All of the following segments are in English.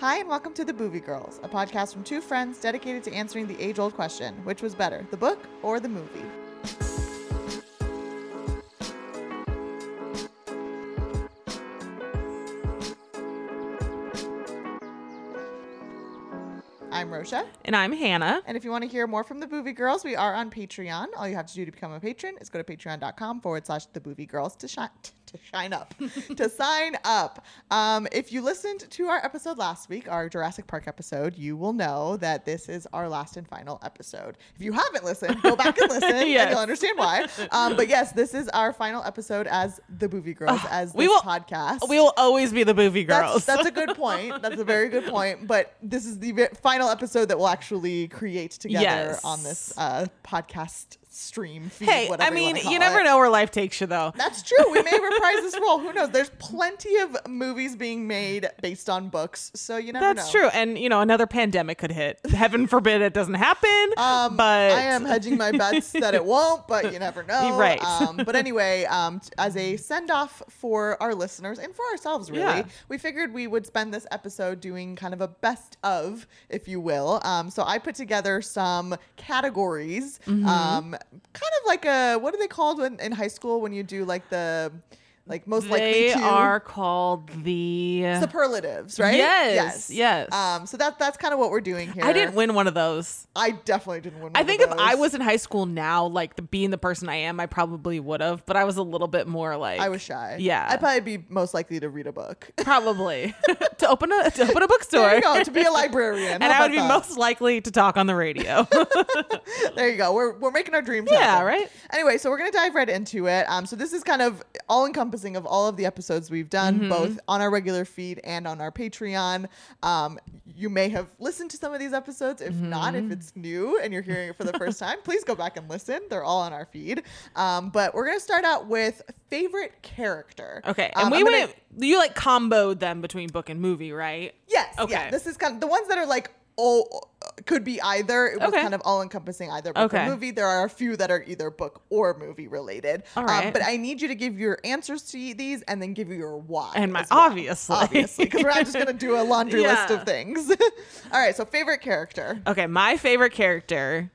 Hi, and welcome to The Boovie Girls, a podcast from two friends dedicated to answering the age old question which was better, the book or the movie? I'm Rosha. And I'm Hannah. And if you want to hear more from the Boovie Girls, we are on Patreon. All you have to do to become a patron is go to patreon.com forward slash the Boovie Girls to shine to shine up, to sign up. Um, if you listened to our episode last week, our Jurassic Park episode, you will know that this is our last and final episode. If you haven't listened, go back and listen, yes. and you'll understand why. Um, but yes, this is our final episode as the Boovie Girls, uh, as this we will, podcast. We will always be the Boovie Girls. That's, that's a good point. That's a very good point. But this is the final episode that we'll actually create together yes. on this uh, podcast stream feed, hey i mean you, you never it. know where life takes you though. That's true. We may reprise this role. Who knows? There's plenty of movies being made based on books so you never that's know. true. And you know another pandemic could hit. Heaven forbid it doesn't happen um, but i am hedging my bets that it won't but you never know. Right. Um, but anyway um, as a send-off for our listeners and for ourselves really yeah. we figured we would spend this episode doing kind of a best of if you will. Um, so i put together some categories mm-hmm. Um, kind of like a what are they called when, in high school when you do like the like most likely they are called the superlatives, right? Yes, yes, yes. Um, so that that's kind of what we're doing here. I didn't win one of those. I definitely didn't win. One. I think if I was in high school now, like the, being the person I am, I probably would have, but I was a little bit more like I was shy. Yeah, I'd probably be most likely to read a book. Probably to open a to open a bookstore. There you go. To be a librarian, and I would be that? most likely to talk on the radio. there you go. We're we're making our dreams. Yeah, happen. right. Anyway, so we're gonna dive right into it. Um, so this is kind of all encompassing of all of the episodes we've done, mm-hmm. both on our regular feed and on our Patreon. Um, you may have listened to some of these episodes. If mm-hmm. not, if mm-hmm. it's new and you're hearing it for the first time, please go back and listen. They're all on our feed. Um, but we're gonna start out with favorite character. Okay, and um, we went. You like comboed them between book and movie, right? Yes. Okay. Yeah, this is kind of the ones that are like all could be either. It was okay. kind of all encompassing either book okay. or movie. There are a few that are either book or movie related. All right. Um, but I need you to give your answers to these and then give you your why. And my well. obviously, obviously, because we're not just gonna do a laundry yeah. list of things. all right. So favorite character. Okay, my favorite character.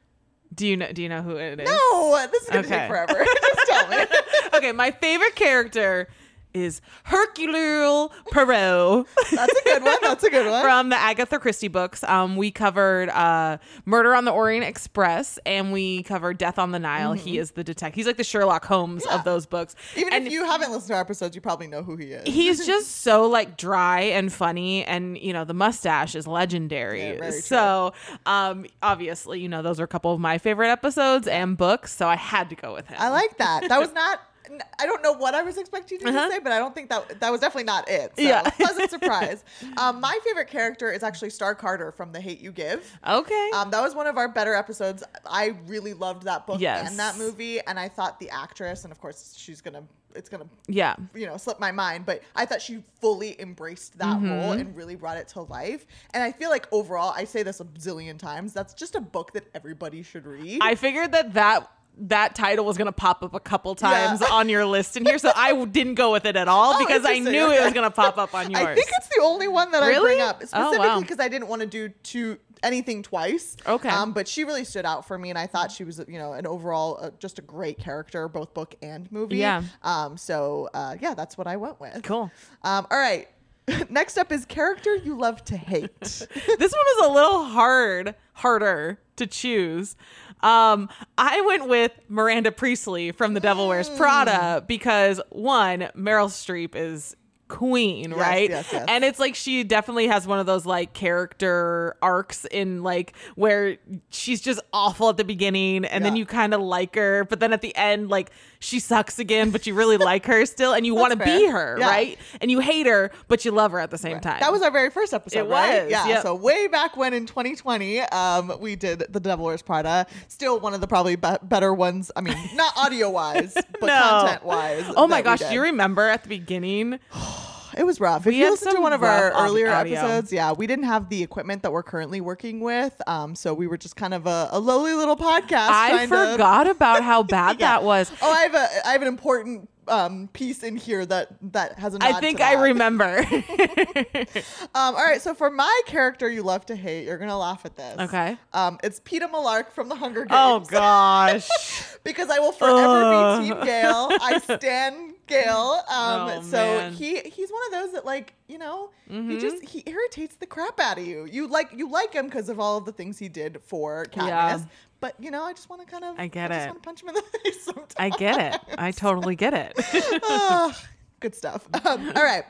Do you know? Do you know who it is? No, this is gonna okay. take forever. just tell me. okay, my favorite character is Hercule Poirot. That's a good one. That's a good one. From the Agatha Christie books. Um, we covered uh, Murder on the Orient Express and we covered Death on the Nile. Mm-hmm. He is the detective. He's like the Sherlock Holmes yeah. of those books. Even and if you haven't listened to our episodes, you probably know who he is. He's just so like dry and funny, and you know the mustache is legendary. Yeah, so um, obviously, you know those are a couple of my favorite episodes and books. So I had to go with him. I like that. That was not I don't know what I was expecting you uh-huh. to say, but I don't think that that was definitely not it. So, yeah, pleasant surprise. Um, my favorite character is actually Starr Carter from The Hate You Give. Okay, um, that was one of our better episodes. I really loved that book yes. and that movie, and I thought the actress, and of course she's gonna it's gonna yeah you know slip my mind but i thought she fully embraced that mm-hmm. role and really brought it to life and i feel like overall i say this a zillion times that's just a book that everybody should read i figured that that that title was going to pop up a couple times yeah. on your list in here, so I didn't go with it at all oh, because I knew it was going to pop up on yours. I think it's the only one that really? I bring up specifically because oh, wow. I didn't want to do two anything twice. Okay, um, but she really stood out for me, and I thought she was you know an overall uh, just a great character, both book and movie. Yeah. Um. So uh, yeah, that's what I went with. Cool. Um. All right. Next up is character you love to hate. this one was a little hard, harder to choose. Um, I went with Miranda Priestly from The Devil Wears Prada mm. because one, Meryl Streep is queen, yes, right? Yes, yes. And it's like she definitely has one of those like character arcs in like where she's just awful at the beginning and yeah. then you kind of like her, but then at the end like she sucks again, but you really like her still and you want to be her, yeah. right? And you hate her, but you love her at the same right. time. That was our very first episode, it right? Was, yeah. Yep. So way back when in 2020, um, we did The Devil Wears Prada. Still one of the probably be- better ones. I mean, not audio wise, but no. content wise. Oh my gosh, do you remember at the beginning? it was rough. If We you listen to one of our earlier audio. episodes, yeah, we didn't have the equipment that we're currently working with. Um, so we were just kind of a, a lowly little podcast. I trying to- forgot about how bad Yeah. that was. Oh, I have a I have an important um piece in here that that has a I think I remember. Um, all right, so for my character you love to hate, you're gonna laugh at this. Okay. Um, it's Peeta Mellark from the Hunger Games. oh gosh. because I will forever Ugh. be Team Gale. I stand Gale. Um, Oh, so man. he he's one of those that like you know he Mhm. just he irritates the crap out of you. You like you like him because of all of the things he did for Katniss. Yeah. But you know, I just want to kind of I get just it. want to punch him in the face sometimes. I get it. I totally get it. Ah, good stuff. Um, all right.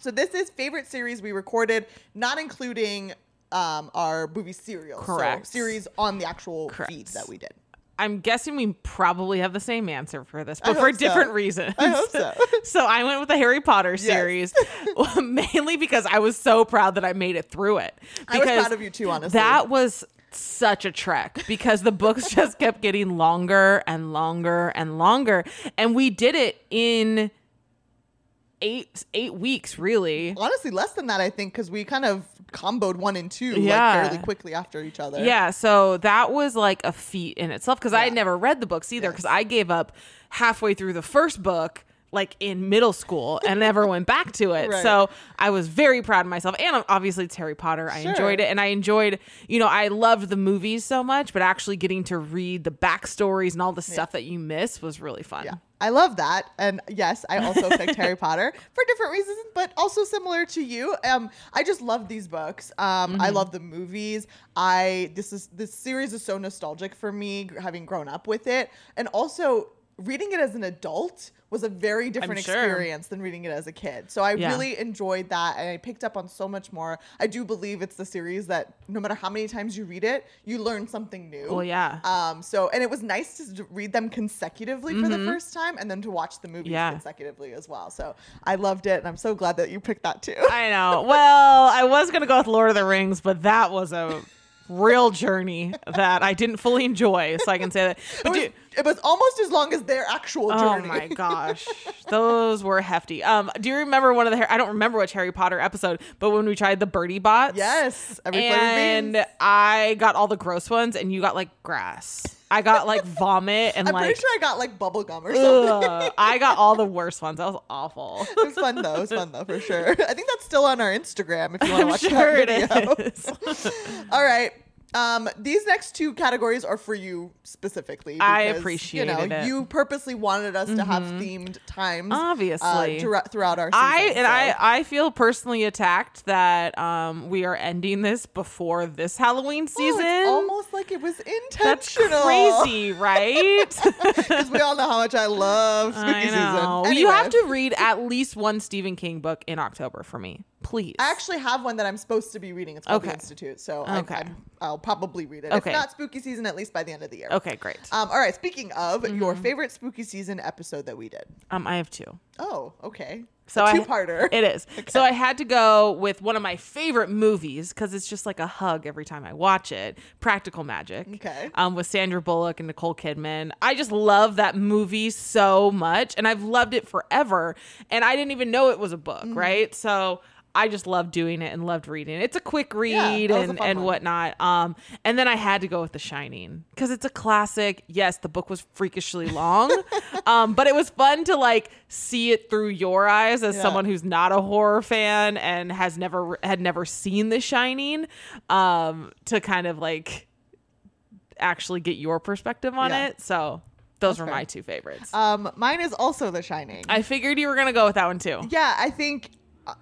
So this is favorite series we recorded, not including um, our movie serial. Correct. So series on the actual Correct. feed that we did. I'm guessing we probably have the same answer for this, but for so. different reasons. I hope so. so I went with the Harry Potter series, mainly because I was so proud that I made it through it. I was proud of you too, honestly. That was such a trek because the books just kept getting longer and longer and longer, and we did it in eight eight weeks, really. honestly less than that, I think, because we kind of comboed one and two Yeah. like fairly quickly after each other. Yeah, so that was like a feat in itself because I had never read the books either Yes. because I gave up halfway through the first book like in middle school and never went back to it. Right. So I was very proud of myself. And obviously it's Harry Potter. I Sure. enjoyed it. And I enjoyed, you know, I loved the movies so much, but actually getting to read the backstories and all the stuff that you miss was really fun. Yeah. I love that. And yes, I also picked Harry Potter for different reasons, but also similar to you. Um, I just love these books. Um, I Mm-hmm. love the movies. I this is this series is so nostalgic for me, having grown up with it, and also reading it as an adult was a very different sure. experience than reading it as a kid. So I Yeah. really enjoyed that, and I picked up on so much more. I do believe it's the series that no matter how many times you read it, you learn something new. Well, yeah. Um, so and it was nice to read them consecutively for the first time and then to watch the movies Mm-hmm. Yeah. consecutively as well. So I loved it and I'm so glad that you picked that too. I know. Well, I was going to go with Lord of the Rings, but that was a real journey that I didn't fully enjoy. So I can say that. But was, it was almost as long as their actual journey. Oh my gosh, those were hefty. Um, do you remember one of the? I don't remember which Harry Potter episode, but when we tried the Bertie Botts, Yes, every and. I got all the gross ones, and you got like grass. I got like vomit and I'm like. pretty sure I got like bubble gum or something. ugh. I got all the worst ones. That was awful. It was fun though. It was fun though for sure. I think that's still on our Instagram if you want to I'm watch sure it that video. is. All right. Um, these next two categories are for you specifically. I because, appreciated you know, it. Mm-hmm. You purposely wanted us to have themed times, uh, Obviously. throughout, throughout our season. I and so- I I feel personally attacked that um we are ending this before this Halloween Oh, season. it's almost like it was intentional. That's crazy, right? Because we all know how much I love spooky I know. season. You have to read at least one Stephen King book in October for me, please. I actually have one that I'm supposed to be reading. It's called The Institute, so I, Okay. I'm, I'll probably read it. Okay. If not spooky season, at least by the end of the year. okay, great. Um, all right. Speaking of Mm-hmm. your favorite spooky season episode that we did. Um, I have two. Oh, okay. So two-parter. It is. So I had to go with one of my favorite movies because it's just like a hug every time I watch it. Practical Magic. Okay. Um, with Sandra Bullock and Nicole Kidman. I just love that movie so much, and I've loved it forever. And I didn't even know it was a book, Mm-hmm. right? So. I just loved doing it and loved reading. It's a quick read a and, and one. whatnot. Um, and then I had to go with The Shining because it's a classic. Yes, the book was freakishly long, um, but it was fun to like see it through your eyes as Yeah. someone who's not a horror fan and has never had never seen The Shining. Um, to kind of like actually get your perspective on Yeah. it. So those That's were fair. my two favorites. Um, mine is also The Shining. I figured you were gonna go with that one too. yeah, I think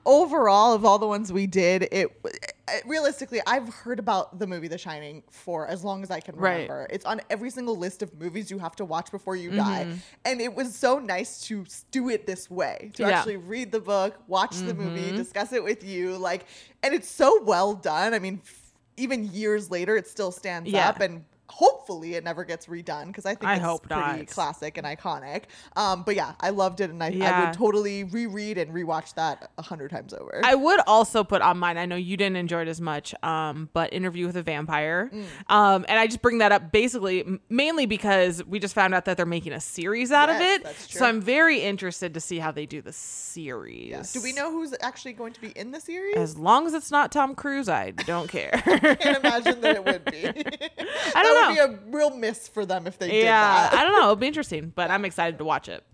overall of all the ones we did, it, it realistically, I've heard about the movie The Shining for as long as I can Right. remember. It's on every single list of movies you have to watch before you Mm-hmm. die, and it was so nice to do it this way to Yeah. Mm-hmm. actually read the book, watch the movie, discuss it with you, like, and it's so well done. I mean. f- Even years later, it still stands Yeah. up, and hopefully it never gets redone because I think I it's hope pretty not. classic and iconic. Um, but yeah, I loved it, and I, I would totally reread and rewatch that a hundred times over. I would also put on mine. I know you didn't enjoy it as much, um, but Interview with a Vampire. Mm. Um, and I just bring that up basically mainly because we just found out that they're making a series out of it. that's So. I'm very interested to see how they do the series. Yeah. Do we know who's actually going to be in the series? As long as it's not Tom Cruise, I don't care. I can't imagine that it would be. I don't that be a real miss for them if they did yeah. I don't know. It'll be interesting, but I'm excited to watch it.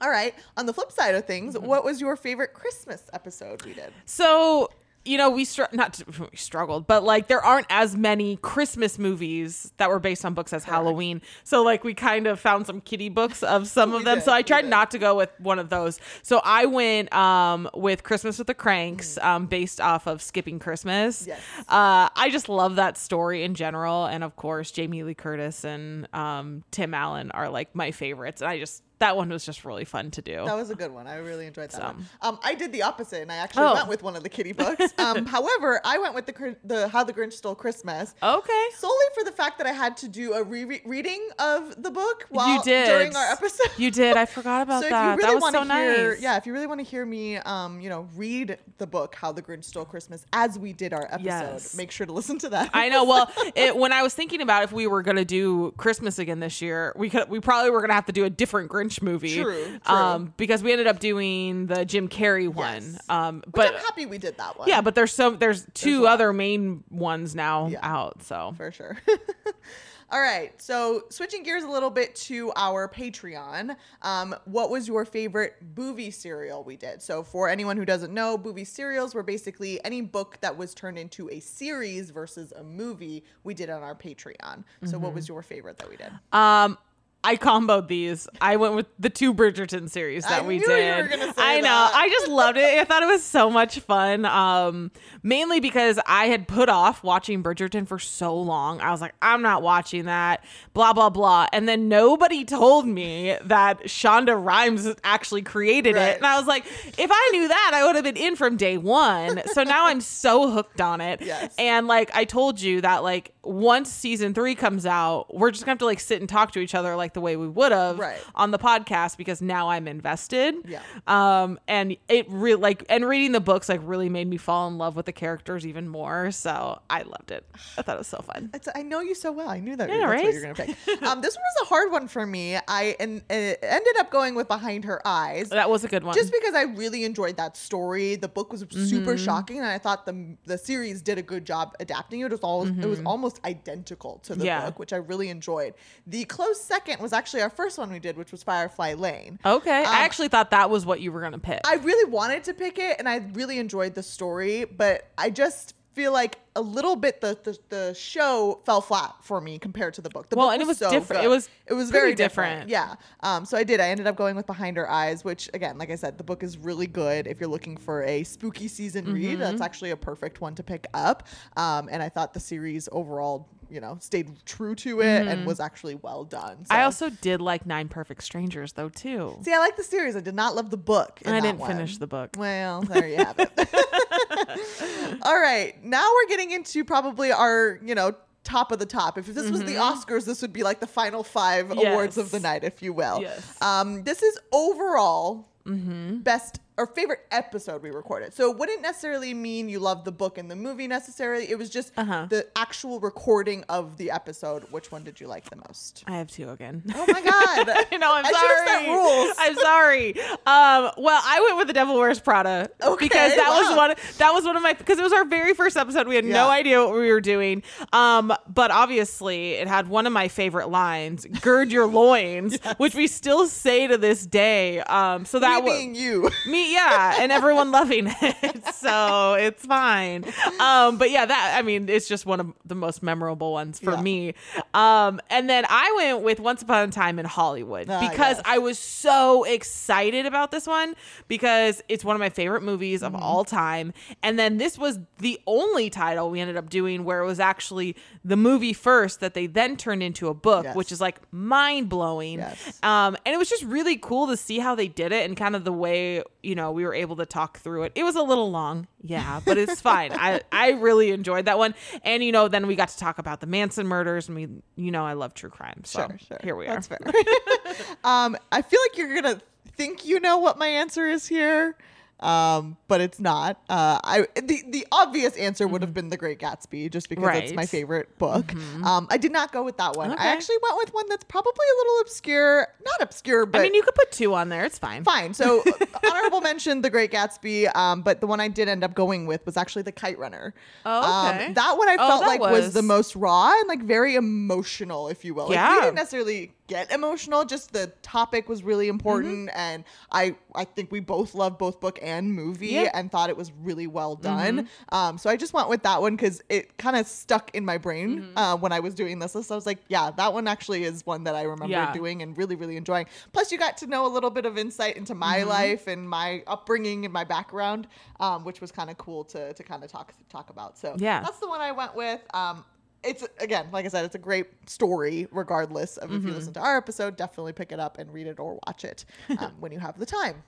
All right. On the flip side of things, Mm-hmm. what was your favorite Christmas episode we did? So, you know, we str- not to, we struggled, but like there aren't as many Christmas movies that were based on books as Halloween. So like we kind of found some kitty books of some of them. did, so I tried not to go with one of those. So I went um with Christmas with the Cranks, Mm. um based off of Skipping Christmas. Yes. Uh I just love that story in general and of course Jamie Lee Curtis and um Tim Allen are like my favorites. And I just that one was just really fun to do. That was a good one. I really enjoyed that So. one. Um, I did the opposite, and I actually Oh. went with one of the kitty books. Um, however, I went with the the How the Grinch Stole Christmas. Okay. Solely for the fact that I had to do a re- reading of the book while you did during our episode. You did. I forgot about so if that. you really that was so hear, nice. yeah, if you really want to hear me, um, you know, read the book How the Grinch Stole Christmas as we did our episode, Yes. make sure to listen to that. I know. Well, it, when I was thinking about if we were gonna do Christmas again this year, we could. We probably were gonna have to do a different Grinch movie. True, true. Um, because we ended up doing the Jim Carrey one. Yes. Um, Which but I'm happy we did that one. yeah, but there's so there's two lot. other main ones now Yeah. out. So for sure. All right, so switching gears a little bit to our Patreon, um, what was your favorite movie serial we did? So, for anyone who doesn't know, movie serials were basically any book that was turned into a series versus a movie we did on our Patreon. So, what Mm-hmm. was your favorite that we did? Um, I comboed these. I went with the two Bridgerton series that I we did. I know. that. I just loved it. I thought it was so much fun. Um, mainly because I had put off watching Bridgerton for so long. I was like, I'm not watching that. Blah blah blah. And then nobody told me that Shonda Rhimes actually created Right. it, and I was like, if I knew that, I would have been in from day one. So now I'm so hooked on it. Yes. And like I told you that like once season three comes out, we're just gonna have to like sit and talk to each other like the way we would have Right. on the podcast because now I'm invested. Yeah. Um, and it really like and reading the books like really made me fall in love with the characters even more. So I loved it. I thought it was so fun. It's, I know you so well. I knew that Yeah, right? you're gonna pick. um, this one was a hard one for me. I and it ended up going with Behind Her Eyes. That was a good one. just because I really enjoyed that story. The book was super Mm-hmm. shocking, and I thought the the series did a good job adapting it. It was all it was almost identical to the Mm-hmm. Yeah. book, which I really enjoyed. The close second was actually our first one we did, which was Firefly Lane. okay. Um, I actually thought that was what you were gonna pick. I really wanted to pick it, and I really enjoyed the story, but I just feel like a little bit the the, the show fell flat for me compared to the book. The Well, book and it was so different. good. It was it was very different. different. Yeah. Um. So I did. I ended up going with Behind Her Eyes, which again, like I said, the book is really good. If you're looking for a spooky season read, Mm-hmm. that's actually a perfect one to pick up. Um. And I thought the series overall, you know, stayed true to it and was actually well done. Mm-hmm. I also did like Nine Perfect Strangers though too. see. I like the series. I did not love the book. in I didn't one. finish the book. Well, there you have it. All right, now we're getting into probably our, you know, top of the top. If this was the Oscars, this would be like the final five awards of the night, if you will. Yes. Um, this is overall best or favorite episode we recorded. So it wouldn't necessarily mean you love the book and the movie necessarily. It was just Uh-huh. the actual recording of the episode. Which one did you like the most? I have two again. Oh my god! I know. I'm I sorry. rules. I'm sorry. Um, well, I went with the Devil Wears Prada Okay, because that was wow. one. That was one of my because it was our very first episode. We had no idea what we were doing. Um, but obviously, it had one of my favorite lines: "Gird your loins," which we still say to this day. Um, so that was you. me yeah and everyone loving it so it's fine um but yeah that i mean it's just one of the most memorable ones for Yeah. me um and then i went with once upon a time in hollywood Ah, because yes. i was so excited about this one because it's one of my favorite movies Mm-hmm. of all time and then this was the only title we ended up doing where it was actually the movie first that they then turned into a book Yes. which is like mind blowing Yes. um, and it was just really cool to see how they did it and kind of the way, you know, know, we were able to talk through it. It was a little long, yeah, but it's fine. I I really enjoyed that one, and you know, then we got to talk about the Manson murders, and we, you know, I love true crime, so Sure, sure. here we are. That's fair. um, I feel like you're gonna think you know what my answer is here, um, but it's not. Uh, I the the obvious answer would have been The Great Gatsby, just because it's my Mm-hmm. Favorite book. Um, I did not go with that one. Okay. I actually went with one that's probably a little obscure. Not obscure, but I mean, you could put two on there. It's fine. fine. So honorable mention, The Great Gatsby. Um, but the one I did end up going with was actually The Kite Runner. Oh, okay. Um, that one I Oh, felt that like was. was- the most raw and like very emotional, if you will. Like, Yeah. we didn't necessarily get emotional. Just the topic was really important, Mm-hmm. and I I think we both loved both book and movie. Mm-hmm. and thought it was really well done. Um, so I just went with that one because it kind of stuck in my brain Mm-hmm. uh, when I was doing this list. I was like, yeah, that one actually is one that I remember Yeah. doing and really really enjoying. Plus, you got to know a little bit of insight into my Mm-hmm. life and my upbringing and my background, um, which was kind of cool to to kind of talk talk about. So Yeah. that's the one I went with. Um, it's again, like I said, it's a great story, regardless of if you listen to our episode. Definitely pick it up and read it or watch it um, when you have the time.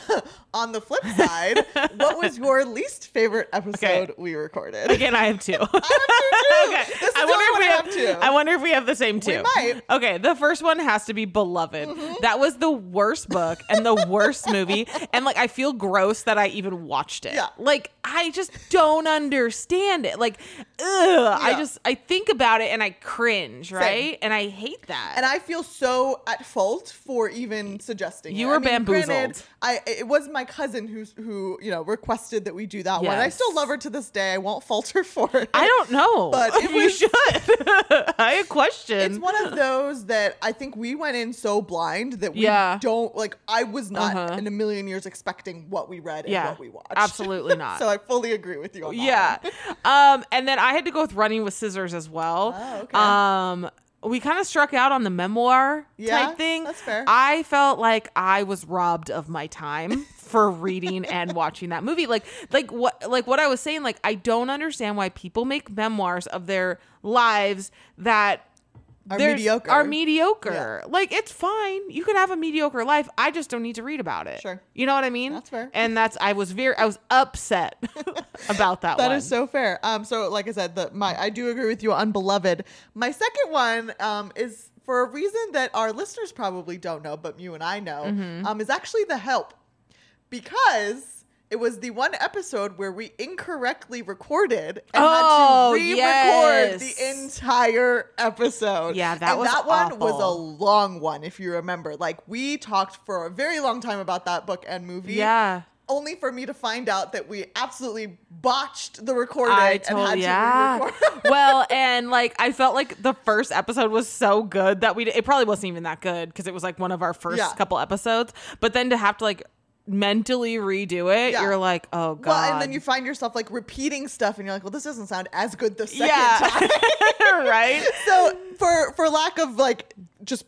On the flip side, what was your least favorite episode we recorded? Again, I have two. I have two, too. okay. This is I the wonder if one we I have, have two. I wonder if we have the same two. might. Mm-hmm. Okay, the first one has to be Beloved. That was the worst book and the worst movie, and like I feel gross that I even watched it. Yeah. Like I just don't understand it. Like, ugh. I just I think about it and I cringe, right? And I hate that. and I feel so at fault for even suggesting. You it. were I mean, granted, bamboozled. I it was my cousin who who you know requested that we do that one. I still love her to this day. I won't falter for it. I don't know, But it you was- should. I question. It's one of those that I think we went in so blind that we Yeah. don't like. I was not Uh-huh. in a million years expecting what we read and what we watched. absolutely not. so I fully agree with you on that. Yeah. um, and then I had to go with Running with Scissors as well. Oh, okay. Um, we kind of struck out on the memoir Yeah, type thing. that's fair. I felt like I was robbed of my time for reading and watching that movie. Like, like what, like what I was saying. Like, I don't understand why people make memoirs of their lives that Are there's- mediocre. Are mediocre. Like it's fine. You can have a mediocre life. I just don't need to read about it. Sure. You know what I mean? That's fair. And that's I was very I was upset about that, That one. is so fair. Um, so like I said, the my I do agree with you on Beloved. My second one um is for a reason that our listeners probably don't know, but you and I know, Mm-hmm. um, is actually The Help, because it was the one episode where we incorrectly recorded and Oh, had to oh, re-record yes. the entire episode. Yeah, that and was that one was a long one, if you remember. Like we talked for a very long time about that book and movie Yeah. only for me to find out that we absolutely botched the recording I and had yeah. to re-record. well, and like I felt like the first episode was so good that we it probably wasn't even that good because it was like one of our first Yeah. couple episodes. But then to have to like mentally redo it, Yeah. you're like, oh god. well, and then you find yourself like repeating stuff, and you're like, "Well, this doesn't sound as good the second yeah, time." right. so, for for lack of like just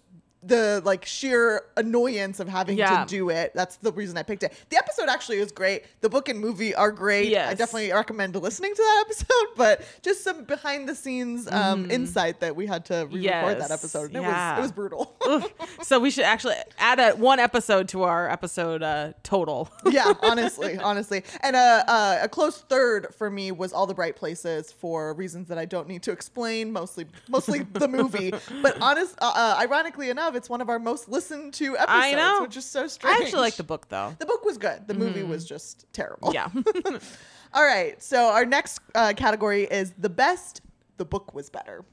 the like sheer annoyance of having Yeah. to do it, that's the reason I picked it. The episode actually is great. The book and movie are great. I definitely recommend listening to that episode. But just some behind the scenes um, insight that we had to re-record. Yes. that episode. It Yeah. was it was brutal. So we should actually add a one episode to our episode uh, total. yeah, honestly, honestly, and uh, uh, a close third for me was all the bright places for reasons that I don't need to explain. Mostly, mostly the movie, but honest, uh, uh, ironically enough, it's one of our most listened to episodes, I know. which is so strange. I actually like the book though. The book was good. The movie was just terrible. Yeah. all right. So our next uh, category is the best. The book was better.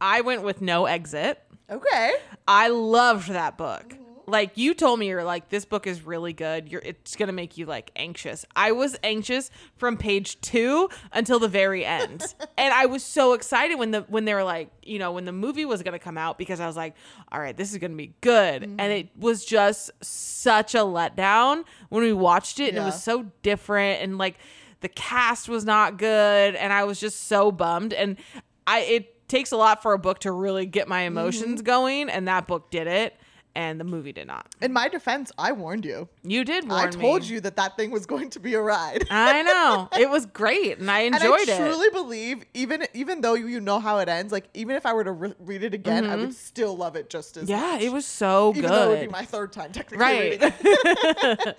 I went with No Exit. Okay. I loved that book. Mm-hmm. Like you told me you're like this book is really good. You're it's to make you like anxious. I was anxious from page 2 until the very end. and I was so excited when the when they were like, you know, when the movie was to come out because I was like, all right, this is to be good. Mm-hmm. And it was just such a letdown when we watched it and it was so different and like the cast was not good and I was just so bummed and I it takes a lot for a book to really get my emotions going and that book did it and the movie did not. In my defense, I warned you. You did warn I told me. you that that thing was going to be a ride. I know. It was great and I and enjoyed I it. I truly believe, even even though you know how it ends, like even if I were to re- read it again, I would still love it just as Mm-hmm. yeah, much. it was so even though it would be good. my third time technically Right. reading it.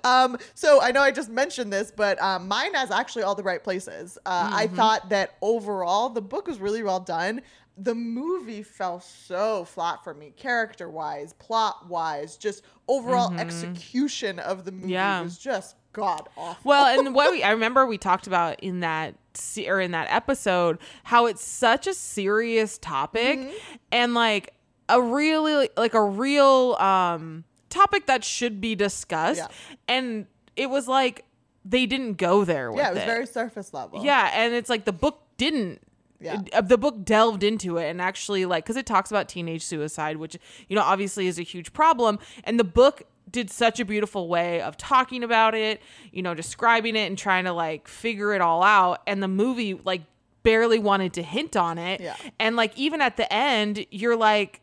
um, so I know I just mentioned this, but um, mine has actually all the bright places. Uh, I Mm-hmm. thought that overall the book was really well done. The movie fell so flat for me, character wise, plot wise, just overall execution of the movie Mm-hmm. Yeah. was just god awful. Well, and what we I remember we talked about in that se- or in that episode how it's such a serious topic Mm-hmm. and like a really like a real um topic that should be discussed Yeah. and it was like they didn't go there with yeah, it was very surface level. yeah, and it's like the book didn't. Yeah. uh, The book delved into it and actually like because it talks about teenage suicide, which you know obviously is a huge problem, and the book did such a beautiful way of talking about it, you know, describing it and trying to like figure it all out, and the movie like barely wanted to hint on it, Yeah. and like even at the end, you're like,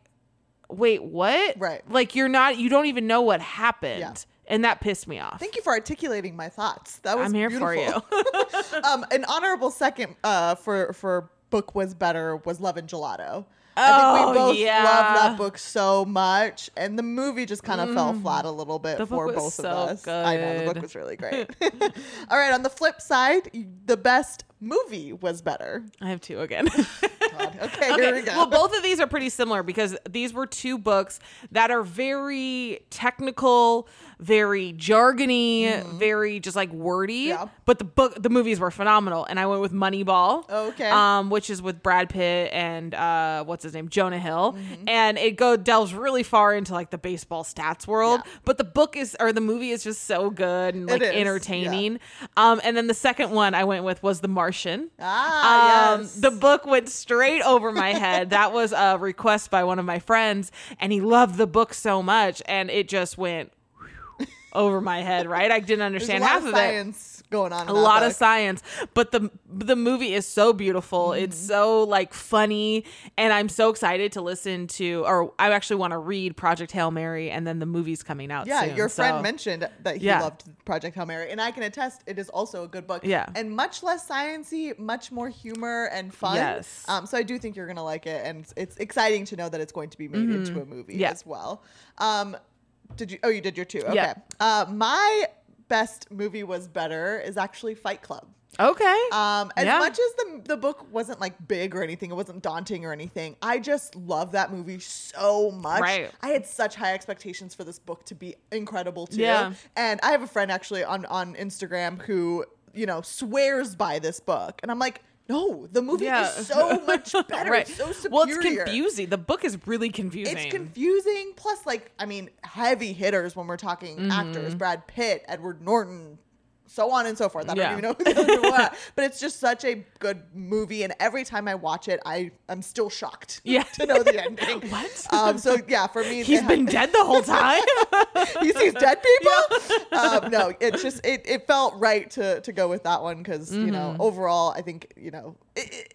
wait, what? Right. Like you're not, you don't even know what happened, Yeah. and that pissed me off. Thank you for articulating my thoughts. That was I'm here beautiful. for you. um, an honorable second uh, for for book was better was Love and Gelato. I Oh, think we both yeah. love that book so much, and the movie just kind of fell flat a little bit Mm. The book for was both so of us. I know the book was really great. All right, on the flip side, the best movie was better. I have two again. God. Okay, here we go. Well, both of these are pretty similar because these were two books that are very technical, very jargony, very just like wordy. Mm-hmm. Yeah. But the book, the movies were phenomenal, and I went with Moneyball. Okay. Um, which is with Brad Pitt and uh, what's his name, Jonah Hill, Mm-hmm. and it go delves really far into like the baseball stats world. Yeah. But the book is or the movie is just so good and like is, yeah. entertaining. Um, and then the second one I went with was The Martian. ah, Um, yes. The book went straight over my head. that was a request by one of my friends, and he loved the book so much, and it just went over my head. Right? I didn't understand half of of it. Going on. A lot of science, but the the movie is so beautiful. It's Mm-hmm. so like funny, and I'm so excited to listen to, or I actually want to read Project Hail Mary, and then the movie's coming out. Yeah, soon, your friend so- mentioned that he Yeah. loved Project Hail Mary, and I can attest it is also a good book. Yeah. and much less sciency, much more humor and fun. Yes. Um, so I do think you're gonna like it, and it's, it's exciting to know that it's going to be made into a movie Mm-hmm. Yeah. as well. Um, did you? Oh, you did your two. Okay. Yeah. Uh, my best movie was better is actually Fight Club. Okay. Um, as Yeah. much as the the book wasn't like big or anything, it wasn't daunting or anything. I just love that movie so much. Right. I had such high expectations for this book to be incredible too. Yeah. And I have a friend actually on on Instagram who you know swears by this book, and I'm like, no, the movie Yeah. is so much better. right. It's so superior. well, it's confusing. The book is really confusing. It's confusing. Plus, like, I mean, heavy hitters when we're talking Mm-hmm. actors: Brad Pitt, Edward Norton, so on and so forth. I don't Yeah. even know who the other two are. But it's just such a good movie, and every time I watch it, I am still shocked. Yeah. to know the ending. What? Um. So yeah, for me, he's been ha- dead the whole time. he sees dead people. um, no, it just it, it felt right to to go with that one because you know Mm-hmm. overall I think you know it, it,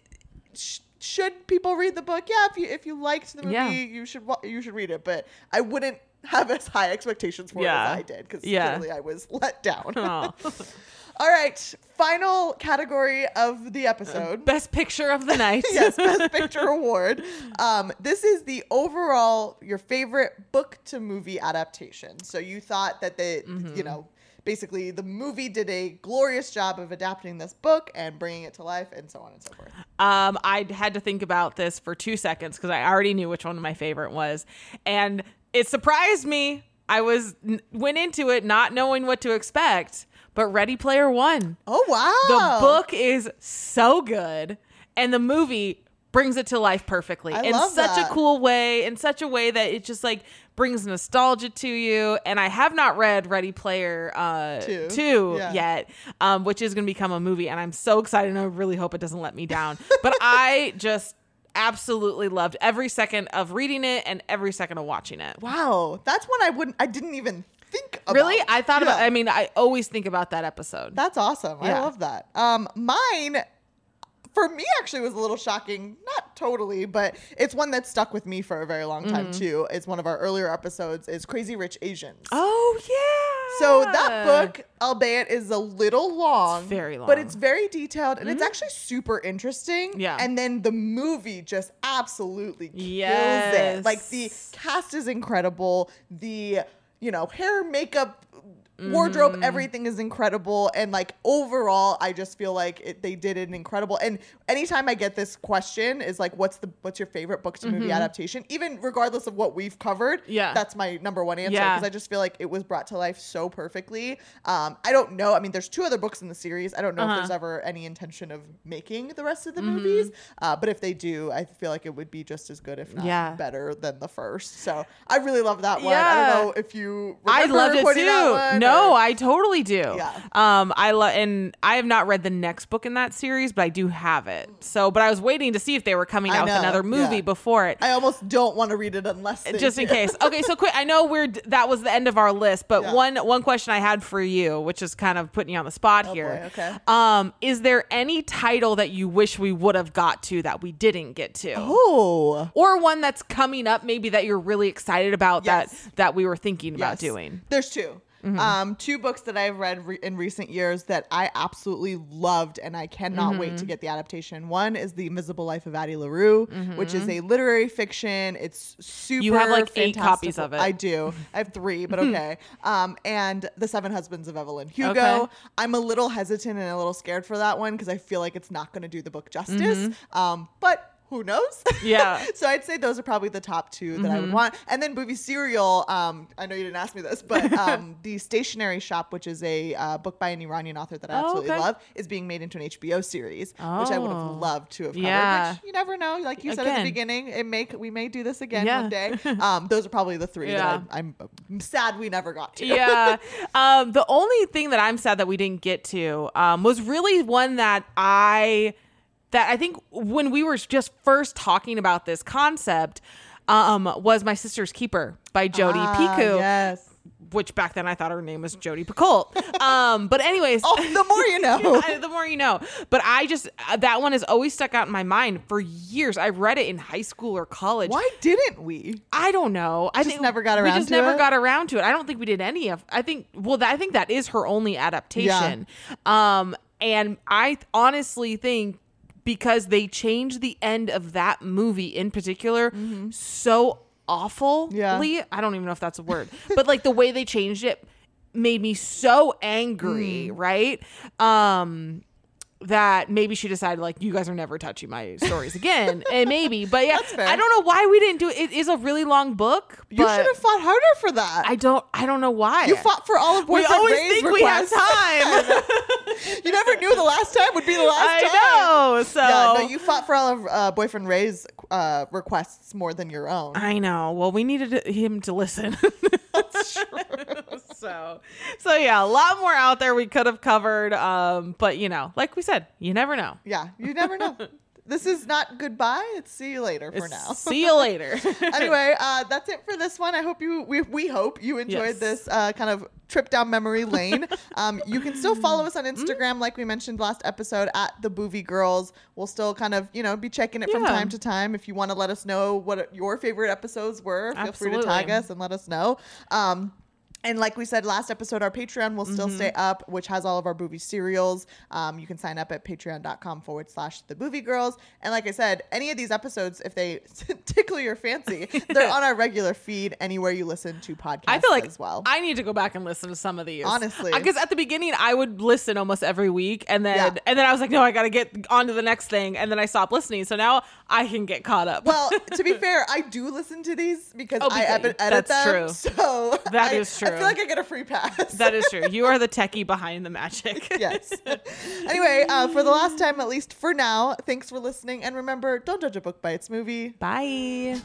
sh- should people read the book? Yeah, if you if you liked the movie, Yeah. you should wa- you should read it. But I wouldn't have as high expectations for Yeah. it as I did because Yeah. clearly I was let down. Aw. All right, final category of the episode. Best picture of the night. yes, Best Picture Award. Um, this is the overall your favorite book to movie adaptation. So you thought that the Mm-hmm. you know basically the movie did a glorious job of adapting this book and bringing it to life, and so on and so forth. Um, I had to think about this for two seconds because I already knew which one my favorite was, and it surprised me. I was went into it not knowing what to expect, but Ready Player One. Oh wow! The book is so good, and the movie brings it to life perfectly I in such that. a cool way, in such a way that it just like brings nostalgia to you. And I have not read Ready Player uh, Two. two Yeah. yet, um, which is going to become a movie, and I'm so excited. And I really hope it doesn't let me down. but I just absolutely loved every second of reading it and every second of watching it. Wow, that's one I wouldn't. I didn't even think about. Really, I thought about. I mean, I always think about that episode. That's awesome. I love that. Um, mine, for me, actually was a little shocking. Not totally, but it's one that stuck with me for a very long time too. It's one of our earlier episodes. Is Crazy Rich Asians. Oh yeah. So that book, albeit is a little long, very long. Mm-hmm. it's very detailed and it's actually super interesting. Yeah. And then the movie just absolutely kills Yes. it. Like the cast is incredible. The you know hair, makeup, wardrobe, Mm-hmm. everything is incredible. And like overall, I just feel like it, they did an incredible. And anytime I get this question, is like, what's the what's your favorite book to movie adaptation? Even regardless of what we've covered, Mm-hmm. Yeah. that's my number one answer Yeah. because I just feel like it was brought to life so perfectly. Um, I don't know. I mean, there's two other books in the series. I don't know Uh-huh. if there's ever any intention of making the rest of the Mm-hmm. movies, uh, but if they do, I feel like it would be just as good, if not Yeah. better, than the first. So I really love that one. I don't know if you. I loved it too. No, I totally do. Yeah. Um, I love, and I have not read the next book in that series, but I do have it. So, but I was waiting to see if they were coming I out with another movie yeah. before it. I almost don't want to read it unless just in do. case. Okay, so quick. I know we're that was the end of our list, but Yeah. one one question I had for you, which is kind of putting you on the spot here. Oh, boy, okay. Um, is there any title that you wish we would have got to that we didn't get to? Oh. Or one that's coming up, maybe that you're really excited about Yes. that that we were thinking about Yes. doing. There's 2 Um, two books that I've read re- in recent years that I absolutely loved, and I cannot wait to get the adaptation. One is The Invisible Life of Addie LaRue, which is a literary fiction. It's super. You have, like, eight copies of it. I do. I have three, but okay. um, and The Seven Husbands of Evelyn Hugo. Okay. I'm a little hesitant and a little scared for that one because I feel like it's not going to do the book justice. Um, but who knows? Yeah. so I'd say those are probably the top two that I Mm-hmm. would want. And then movie serial. Um, I know you didn't ask me this, but um, the Stationery Shop, which is a uh, book by an Iranian author that I Oh, absolutely okay. love, is being made into an HBO series, which I would have Oh. loved to have covered. Yeah. Which you never know. Like you said at the beginning, it may we may do this again Yeah. one day. Um, those are probably the three Yeah. that I'm, I'm sad we never got to. yeah. Um, the only thing that I'm sad that we didn't get to um, was really one that I that I think when we were just first talking about this concept um, was my sister's keeper by Jodi Ah, Picoult, Yes. which back then I thought her name was Jodi Picoult. Um, but anyways, Oh, the more you know. The more you know. But I just uh, that one has always stuck out in my mind for years. I read it in high school or college. Why didn't we? I don't know. I Just think never got around. We just to never it? got around to it. I don't think we did any of. I think well, that, I think that is her only adaptation. Um, and I honestly think because they changed the end of that movie in particular so awfully. Mm-hmm. Yeah. I don't even know if that's a word, but like the way they changed it made me so angry. Mm. Right. Um that maybe she decided like you guys are never touching my stories again and maybe but yeah i don't know why we didn't do it it is a really long book You should have fought harder for that. i don't i don't know why you fought for all of we boyfriend always think we have requests. time you never knew the last time would be the last time. i know so Yeah, no, you fought for all of uh, boyfriend Ray's uh, requests more than your own. I know. Well, we needed him to listen. so, so yeah, a lot more out there we could have covered. Um, but you know, like we said, you never know. Yeah, you never know. this is not goodbye. It's see you later for now. See you later. anyway, uh, that's it for this one. I hope you we, we hope you enjoyed Yes. this uh, kind of trip down memory lane. um, you can still follow us on Mm-hmm. Instagram, like we mentioned last episode, at the Boovie Girls. We'll still kind of you know be checking it from time to time. If you want to let us know what your favorite episodes were, feel free to tag us and let us know. Um, and like we said last episode, our Patreon will still stay up, which has all of our Boovie serials. Um, you can sign up at patreon.com forward slash the Boovie Girls. And like I said, any of these episodes, if they tickle your fancy, they're on our regular feed anywhere you listen to podcasts I feel like as well. I need to go back and listen to some of these. Honestly. because at the beginning I would listen almost every week, and then Yeah. and then I was like, no, I got to get on to the next thing, and then I stopped listening. So now I can get caught up. well, to be fair, I do listen to these because Oh, I edit, edit that's them. true. So That I, is true. Feel like I get a free pass. that is true. You are the techie behind the magic. yes. anyway, uh, for the last time, at least for now, thanks for listening. And remember, don't judge a book by its movie. Bye.